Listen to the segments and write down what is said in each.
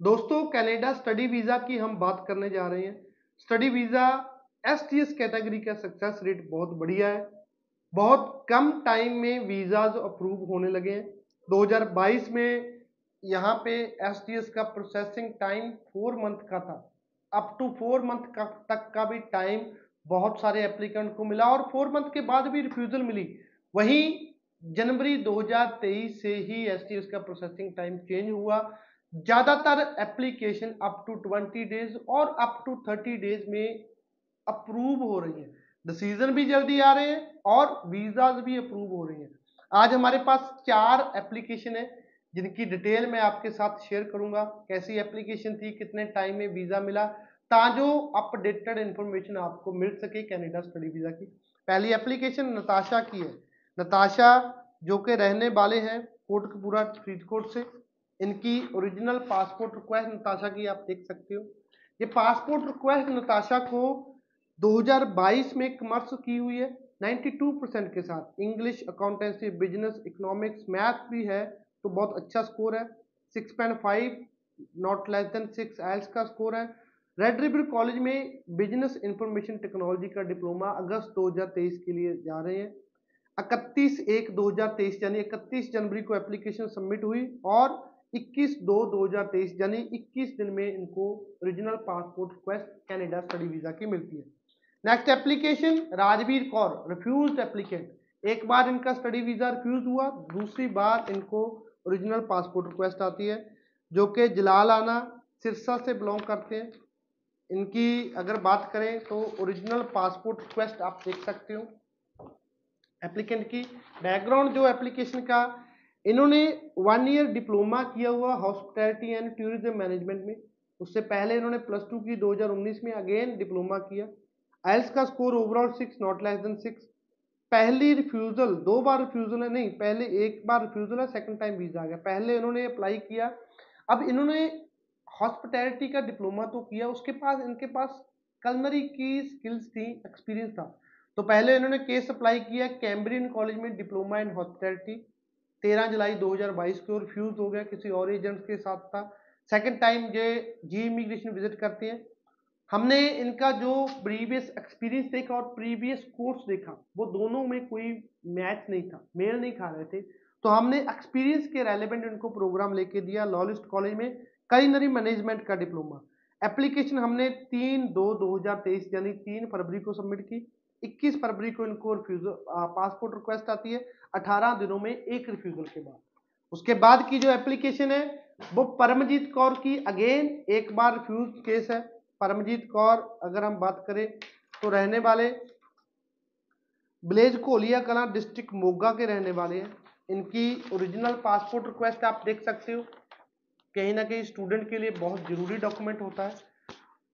दोस्तों Canada study visa की हम बात करने जा रहे हैं। Study visa S T S category का सक्सेस रेट बहुत बढ़िया है। बहुत कम टाइम में वीज़ाज अप्रूव होने लगे हैं। 2022 में यहाँ पे एस टी एस का प्रोसेसिंग टाइम फोर मंथ का था। अप टू फोर मंथ का, तक का भी टाइम बहुत सारे एप्लीकेंट को मिला और फोर मंथ के बाद भी रिफ्यूज़ल मिली। वहीं जनवरी 2023 से ही एसटीएस का प्रोसेसिंग टाइम चेंज हुआ। ज़्यादातर एप्लीकेशन अप टू 20 डेज़ और अप टू 30 डेज़ में अप्रूव हो रही हैं। डिसीज़न भी जल्दी आ रहे हैं और वीज़ाज भी अप्रूव हो रही हैं। आज हमारे पास चार एप्लीकेशन है, जिनकी डिटेल मैं आपके साथ शेयर करूँगा। कैसी एप्लीकेशन थी, कितने टाइम में वीज़ा मिला, ताजो अपडेटेड इन्फॉर्मेशन आपको मिल सके कैनेडा स्टडी वीज़ा की। पहली एप्लीकेशन नताशा की है। नताशा जो कि रहने वाले हैं कोटकपूरा फरीदकोट से। इनकी ओरिजिनल पासपोर्ट रिक्वेस्ट नताशा की आप देख सकते हो। ये पासपोर्ट रिक्वेस्ट नताशा को 2022 में कमर्स की हुई है 92 परसेंट के साथ। English accountancy business economics math भी है तो बहुत अच्छा स्कोर है। 6.5 not less than six IELTS का स्कोर है। रेड रिवर कॉलेज में बिज़नेस इंफॉर्मेशन टेक्नोलॉजी का डिप्लोमा अगस्त 2023 के लिए जा रहे हैं। इकतीस एक 2023 यानी इकतीस जनवरी को एप्लीकेशन सबमिट हुई और 21 दो 2023 यानी 21 दिन में इनको original passport request Canada study visa की मिलती है। Next application Rajveer Kaur refuse applicant एक बार इनका स्टडी वीज़ा रिफ्यूज हुआ, दूसरी बार इनको ओरिजिनल पासपोर्ट रिक्वेस्ट आती है, जो कि जलाल आना सिरसा से बिलोंग करते हैं। इनकी अगर बात करें तो ओरिजिनल पासपोर्ट रिक्वेस्ट आप देख सकते हो। एप्लीकेंट की बैकग्राउंड जो एप्लीकेशन का, इन्होंने वन ईयर डिप्लोमा किया हुआ हॉस्पिटैलिटी एंड टूरिज़्म मैनेजमेंट में। उससे पहले इन्होंने प्लस टू की 2019 में अगेन डिप्लोमा किया। आइल्स का score overall six not less than six पहली रिफ्यूज़ल दो बार रिफ्यूज़ल है, नहीं, पहले एक बार रिफ्यूज़ल है सेकंड टाइम वीज़ा आ गया। पहले इन्होंने अप्लाई किया। अब इन्होंने हॉस्पिटैलिटी का डिप्लोमा तो किया। उसके पास, इनके पास कलनरी की स्किल्स थी एक्सपीरियंस था। तो पहले इन्होंने केस अप्लाई किया कैम्ब्रियन कॉलेज में डिप्लोमा इन हॉस्पिटैलिटी तेरह जुलाई 2022 को रिफ्यूज हो गया, किसी और एजेंट के साथ था। सेकंड टाइम ये जी इमिग्रेशन विज़िट करते हैं। हमने इनका जो प्रीवियस एक्सपीरियंस देखा और प्रीवियस कोर्स देखा, वो दोनों में कोई मैच नहीं था, मेल नहीं खा रहे थे। तो हमने एक्सपीरियंस के रेलिवेंट इनको प्रोग्राम लेके दिया लॉलिस्ट कॉलेज में कलिनरी मैनेजमेंट का डिप्लोमा एप्लीकेशन हमने तीन दो दो हज़ार तेईस, यानी तीन फरवरी को सबमिट की। 21 फरवरी को इनको रिफ्यूजल पासपोर्ट रिक्वेस्ट आती है 18 दिनों में एक रिफ्यूजल के बाद। उसके बाद की जो एप्लीकेशन है, वो परमजीत कौर की अगेन एक बार रिफ्यूज केस है। परमजीत कौर, अगर हम बात करें तो रहने वाले ब्लेज कोलिया कला डिस्ट्रिक्ट मोगा के रहने वाले हैं। इनकी ओरिजिनल पासपोर्ट रिक्वेस्ट आप देख सकते हो। कहीं ना कहीं स्टूडेंट के लिए बहुत ज़रूरी डॉक्यूमेंट होता है।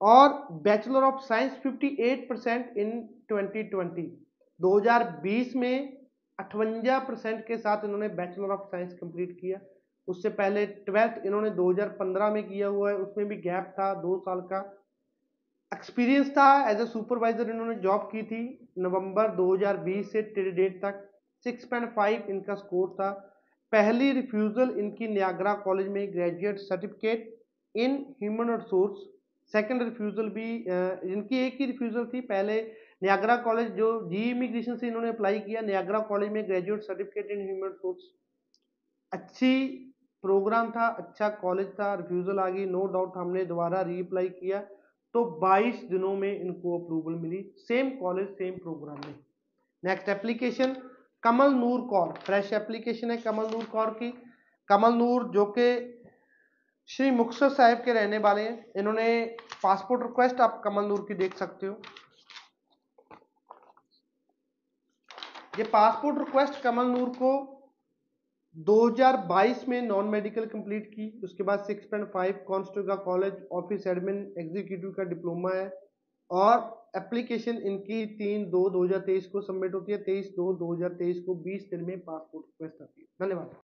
और bachelor of science 58 percent in 2020 2020 में अठवंजा परसेंट के साथ इन्होंने बैचलर ऑफ़ साइंस कंप्लीट किया। उससे पहले ट्वेल्थ इन्होंने 2015 में किया हुआ है। उसमें भी गैप था दो साल का। एक्सपीरियंस था एज ए सुपरवाइजर इन्होंने जॉब की थी नवंबर 2020 से डेट तक। 6.5 इनका स्कोर था। पहली रिफ्यूज़ल इनकी न्यागरा कॉलेज में graduate certificate in human resource second refusal भी इनकी एक ही रिफ्यूज़ल थी। पहले न्यागरा कॉलेज जो जी इमिग्रेशन से इन्होंने अप्लाई किया न्यागरा कॉलेज में graduate certificate in human resource अच्छी प्रोग्राम था अच्छा कॉलेज था रिफ्यूज़ल आ गई नो डाउट हमने दोबारा रीअप्लाई किया तो 22 दिनों में इनको अप्रूवल मिली। सेम कॉलेज सेम प्रोग्राम में। Next application Kamal Noor Kaur. Fresh application है कमल नूर कौर की। कमल नूर जो कि श्री मुक्सर साहब के रहने वाले हैं। इन्होंने पासपोर्ट रिक्वेस्ट आप कमल नूर की देख सकते हो। ये पासपोर्ट रिक्वेस्ट कमल नूर को 2022 में नॉन मेडिकल कंप्लीट की। उसके बाद 6.5 कॉन्स्टेबल का कॉलेज ऑफ़िस एडमिन एग्जीक्यूटिव का डिप्लोमा है। और एप्लीकेशन इनकी तीन दो 2023 को सबमिट होती है। तेईस दो 2023 को 20 दिन में पासपोर्ट रिक्वेस्ट आती है। धन्यवाद।